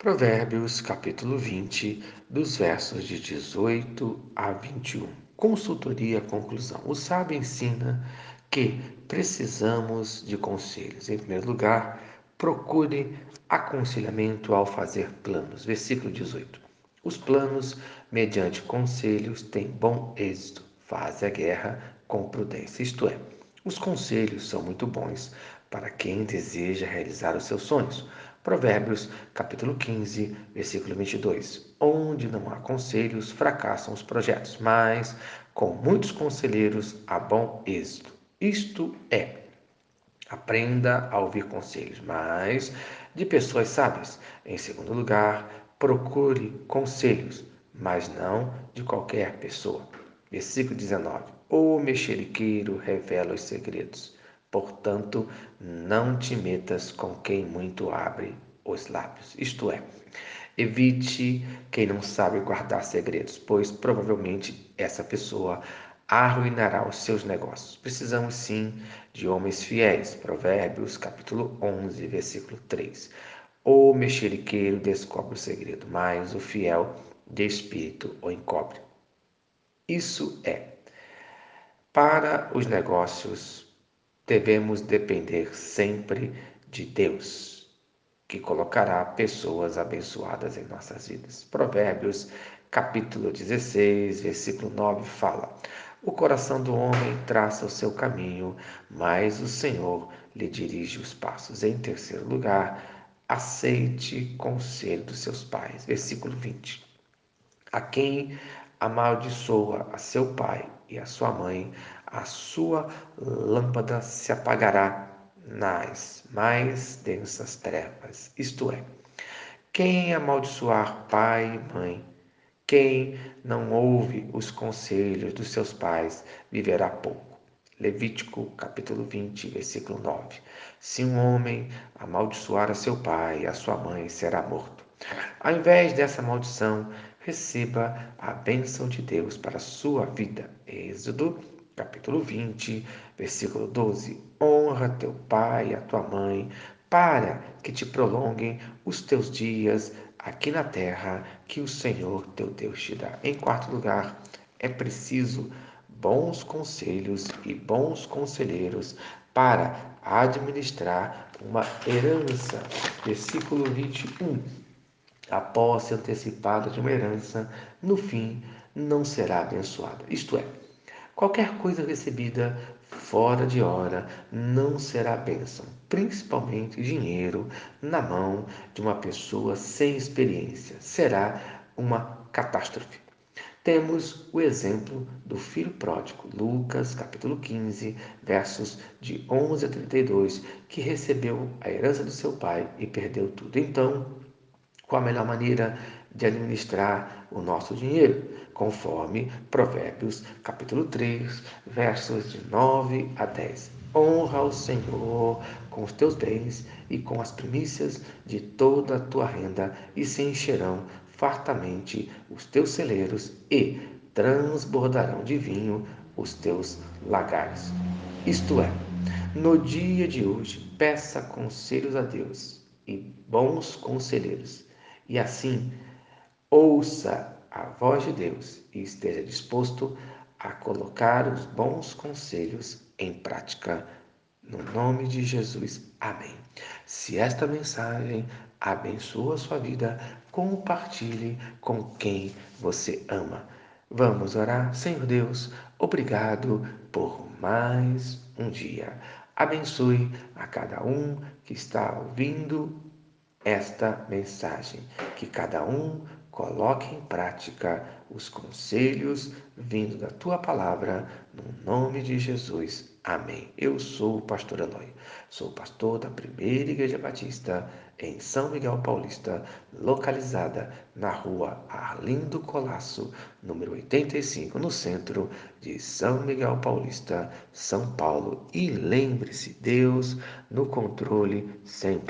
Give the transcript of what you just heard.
Provérbios capítulo 20, dos versos de 18 a 21. Consultoria conclusão. O sábio ensina que precisamos de conselhos. Em primeiro lugar, procure aconselhamento ao fazer planos. Versículo 18. Os planos, mediante conselhos, têm bom êxito. Faz a guerra com prudência. Isto é, os conselhos são muito bons para quem deseja realizar os seus sonhos. Provérbios, capítulo 15, versículo 22. Onde não há conselhos, fracassam os projetos, mas com muitos conselheiros há bom êxito. Isto é, aprenda a ouvir conselhos, mas de pessoas sábias. Em segundo lugar, procure conselhos, mas não de qualquer pessoa. Versículo 19. O mexeriqueiro revela os segredos Portanto, não te metas com quem muito abre os lábios. Isto é, evite quem não sabe guardar segredos, pois provavelmente essa pessoa arruinará os seus negócios. Precisamos sim de homens fiéis. Provérbios, capítulo 11, versículo 3. O mexeriqueiro descobre o segredo, mas o fiel de espírito o encobre. Isso é, para os negócios devemos depender sempre de Deus, que colocará pessoas abençoadas em nossas vidas. Provérbios, capítulo 16, versículo 9 fala: O coração do homem traça o seu caminho, mas o Senhor lhe dirige os passos. Em terceiro lugar, aceite conselho dos seus pais. Versículo 20. A quem amaldiçoa a seu pai e a sua mãe, a sua lâmpada se apagará nas mais densas trevas. Isto é, quem amaldiçoar pai e mãe, quem não ouve os conselhos dos seus pais, viverá pouco. Levítico capítulo 20, versículo 9. Se um homem amaldiçoar a seu pai a sua mãe, será morto. Ao invés dessa maldição, receba a bênção de Deus para a sua vida. Êxodo capítulo 20, versículo 12: Honra teu pai e a tua mãe, para que te prolonguem os teus dias aqui na terra que o Senhor teu Deus te dá. Em quarto lugar, é preciso bons conselhos e bons conselheiros para administrar uma herança. Versículo 21. A posse antecipada de uma herança, no fim, não será abençoada. Isto é, Qualquer coisa recebida fora de hora não será bênção, principalmente dinheiro na mão de uma pessoa sem experiência. Será uma catástrofe. Temos o exemplo do filho pródigo, Lucas capítulo 15, versos de 11 a 32, que recebeu a herança do seu pai e perdeu tudo. Então, qual a melhor maneira de administrar o nosso dinheiro? Conforme Provérbios, capítulo 3, versos de 9 a 10. Honra o Senhor com os teus bens e com as primícias de toda a tua renda, e se encherão fartamente os teus celeiros e transbordarão de vinho os teus lagares. Isto é, no dia de hoje, peça conselhos a Deus e bons conselheiros e assim ouça a voz de Deus e esteja disposto a colocar os bons conselhos em prática. No nome de Jesus. Amém. Se esta mensagem abençoa a sua vida, compartilhe com quem você ama. Vamos orar. Senhor Deus, obrigado por mais um dia. Abençoe a cada um que está ouvindo esta mensagem, que cada um coloque em prática os conselhos vindo da tua palavra, no nome de Jesus. Amém. Eu sou o pastor Eloy, sou pastor da Primeira Igreja Batista em São Miguel Paulista, localizada na rua Arlindo Colasso, número 85, no centro de São Miguel Paulista, São Paulo. E lembre-se, Deus no controle sempre.